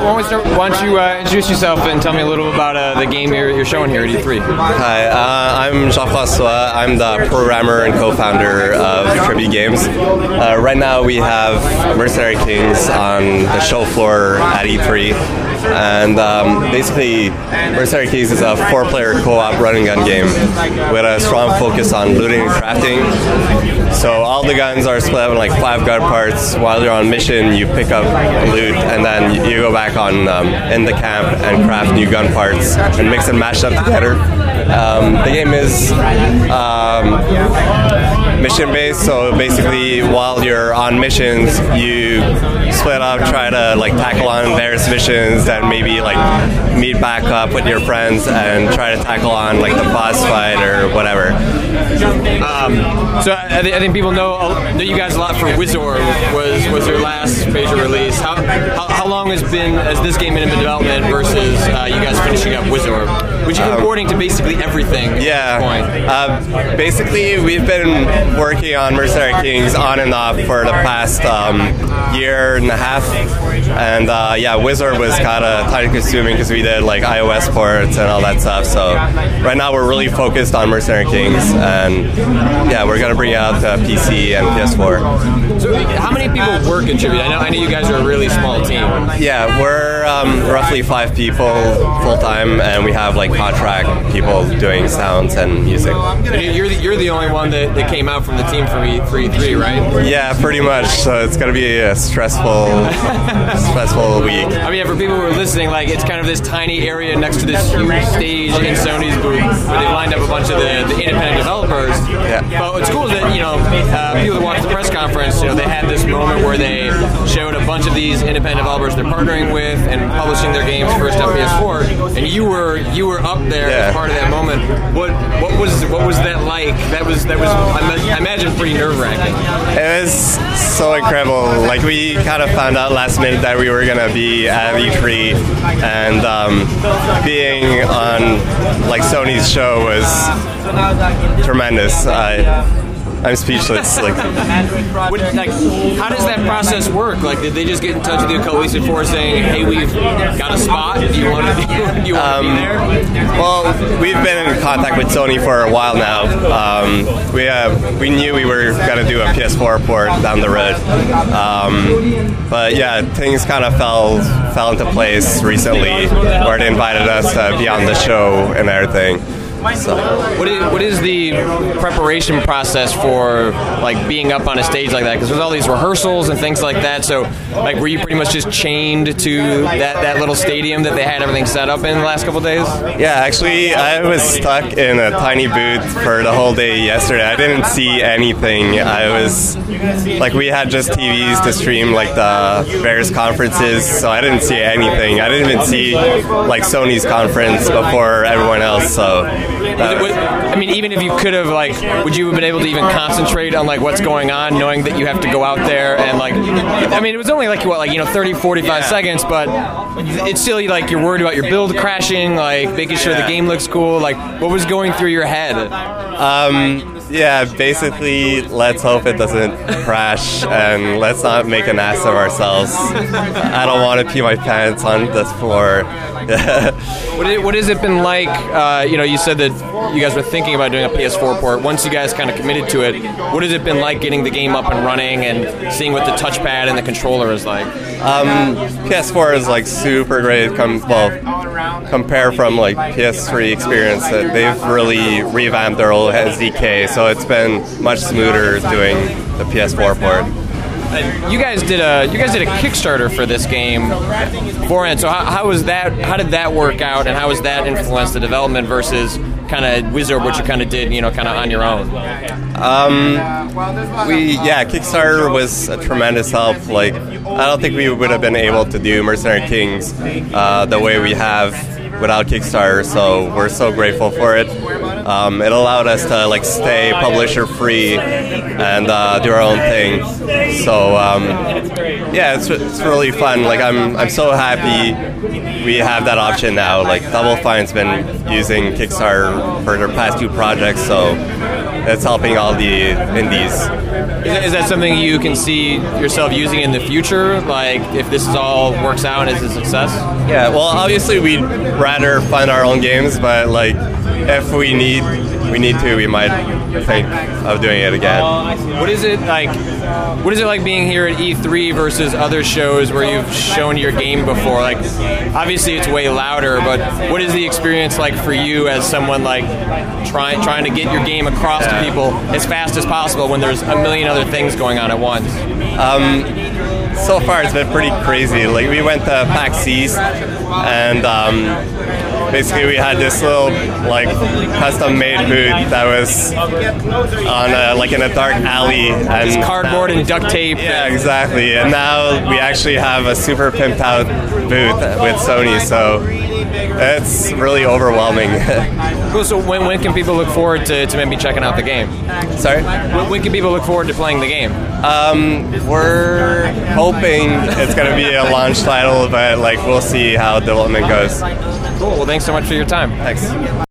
why don't, we start, why don't you uh, introduce yourself and tell me a little about uh, the game you're, you're showing here at E3? Hi, uh, I'm Jean Francois. I'm the programmer and co founder of Tribute Games. Uh, right now, we have Mercenary Kings on the show floor at E3. And um, basically, Mercenary Kings is a four player co op running gun game with a strong focus on looting and crafting. So, all the guns are split up in like five gun parts. While you're on mission, you pick up loot and then you go back on um, in the camp and craft new gun parts and mix and mash them together. Um, the game is um, mission based, so basically, while you're on missions, you split up, try to like tackle on various missions, and maybe like meet back up with your friends and try to tackle on like the boss fight or whatever. Um, so I, I, think people know, know you guys a lot for Wizorb was was their last major release. How, how, how long has been has this game been in development versus uh, you guys finishing up Wizorb, which been porting to basically everything. Yeah. Uh, basically, we've been working on Mercenary Kings on and off for the past um, year and a half, and uh, yeah, Wizorb was kind of time consuming because we did like iOS ports and all that stuff. So right now we're really focused on Mercenary Kings, and yeah, we're gonna bring out to PC and PS4. So how many people work at Tribute? I know I know you guys are a really small team. Yeah, we're um, roughly five people full time, and we have like contract people doing sounds and music. You're the, you're the only one that, that came out from the team for E3, right? Yeah, pretty much. So it's gonna be a stressful, stressful week. I mean, for people who are listening, like it's kind of this tiny area next to this huge stage in Sony's booth where they lined up a bunch of the, the independent developers. Yeah. But what's cool moment where they showed a bunch of these independent developers they're partnering with and publishing their games first on PS4, and you were you were up there Yeah. as part of that moment. What what was what was that like? That was that was I ma- I imagine pretty nerve wracking. It was so incredible. Like we kind of found out last minute that we were gonna be at E3, and um, being on like Sony's show was tremendous. I, I'm speechless. Like like, how does that process work? Like, did they just get in touch with you a couple weeks before saying, "Hey, we've got a spot. Do you want to? You want to be there?" Well, we've been in contact with Sony for a while now. Um, we uh, we knew we were gonna do a PS4 port down the road, um, but yeah, things kind of fell fell into place recently, where they invited us to be on the show and everything. So What is, what is the preparation process for like being up on a stage like that? Because there's all these rehearsals and things like that. So, like, were you pretty much just chained to that, that little stadium that they had everything set up in the last couple days? yeah, actually, I was stuck in a tiny booth for the whole day yesterday. I didn't see anything. I was like, we had just TVs to stream like the various conferences, so I didn't see anything. I didn't even see like Sony's conference before everyone else. So I mean, even if you could have, like, would you have been able to even concentrate on like what's going on, knowing that you have to go out there and like, I mean, it was only like what, like you know, 30, 45 Yeah. seconds, but it's still like you're worried about your build crashing, like making sure the game looks cool. Like, what was going through your head? Um, yeah, basically, let's hope it doesn't crash and let's not make an ass of ourselves. I don't want to pee my pants on this floor. What, what has it been like? Uh, you know, you said that you guys were thinking about doing a PS4 port. Once you guys kind of committed to it, what has it been like getting the game up and running and seeing what the touchpad and the controller is like? um, PS4 is like super great. Com- well, compare from like PS3 experience. That they've really revamped their old SDK, so it's been much smoother doing the PS4 port. You guys did a you guys did a Kickstarter for this game beforehand. So how, how was that? How did that work out, and how was that influence the development versus kind of Wizorb, what you kind of did, you know, kind of on your own? We yeah, Kickstarter was a tremendous help. Like I don't think we would have been able to do Mercenary Kings uh, the way we have without Kickstarter. So we're so grateful for it. Um, it allowed us to like stay publisher free and uh, do our own thing. So um, yeah, it's, it's really fun. Like I'm I'm so happy we have that option now. Like Double Fine's been using Kickstarter for their past two projects, so it's helping all the indies. Is that, is that something you can see yourself using in the future? Like, if this is all works out and is a success? Yeah, well, obviously we'd rather fund our own games, but like if we need we need to, we might think of doing it again. What is it like? What is it like being here at E3 versus other shows where you've shown your game before? Like, obviously it's way louder, but what is the experience like for you as someone like trying trying to get your game across to people as fast as possible when there's a million other things going on at once? So far, it's been pretty crazy. Like we went to PAX East, and um, basically we had this little like custom-made booth that was on a, like in a dark alley and Cardboard and duct tape. Yeah, exactly. And now we actually have a super pimped out booth with Sony, so it's really overwhelming. Cool. So when, when can people look forward to, to maybe checking out the game? Sorry. When, when can people look forward to playing the game? Um, we're hoping it's going to be a launch title, but like we'll see how development goes. Cool. Well, thanks so much for your time. Thanks.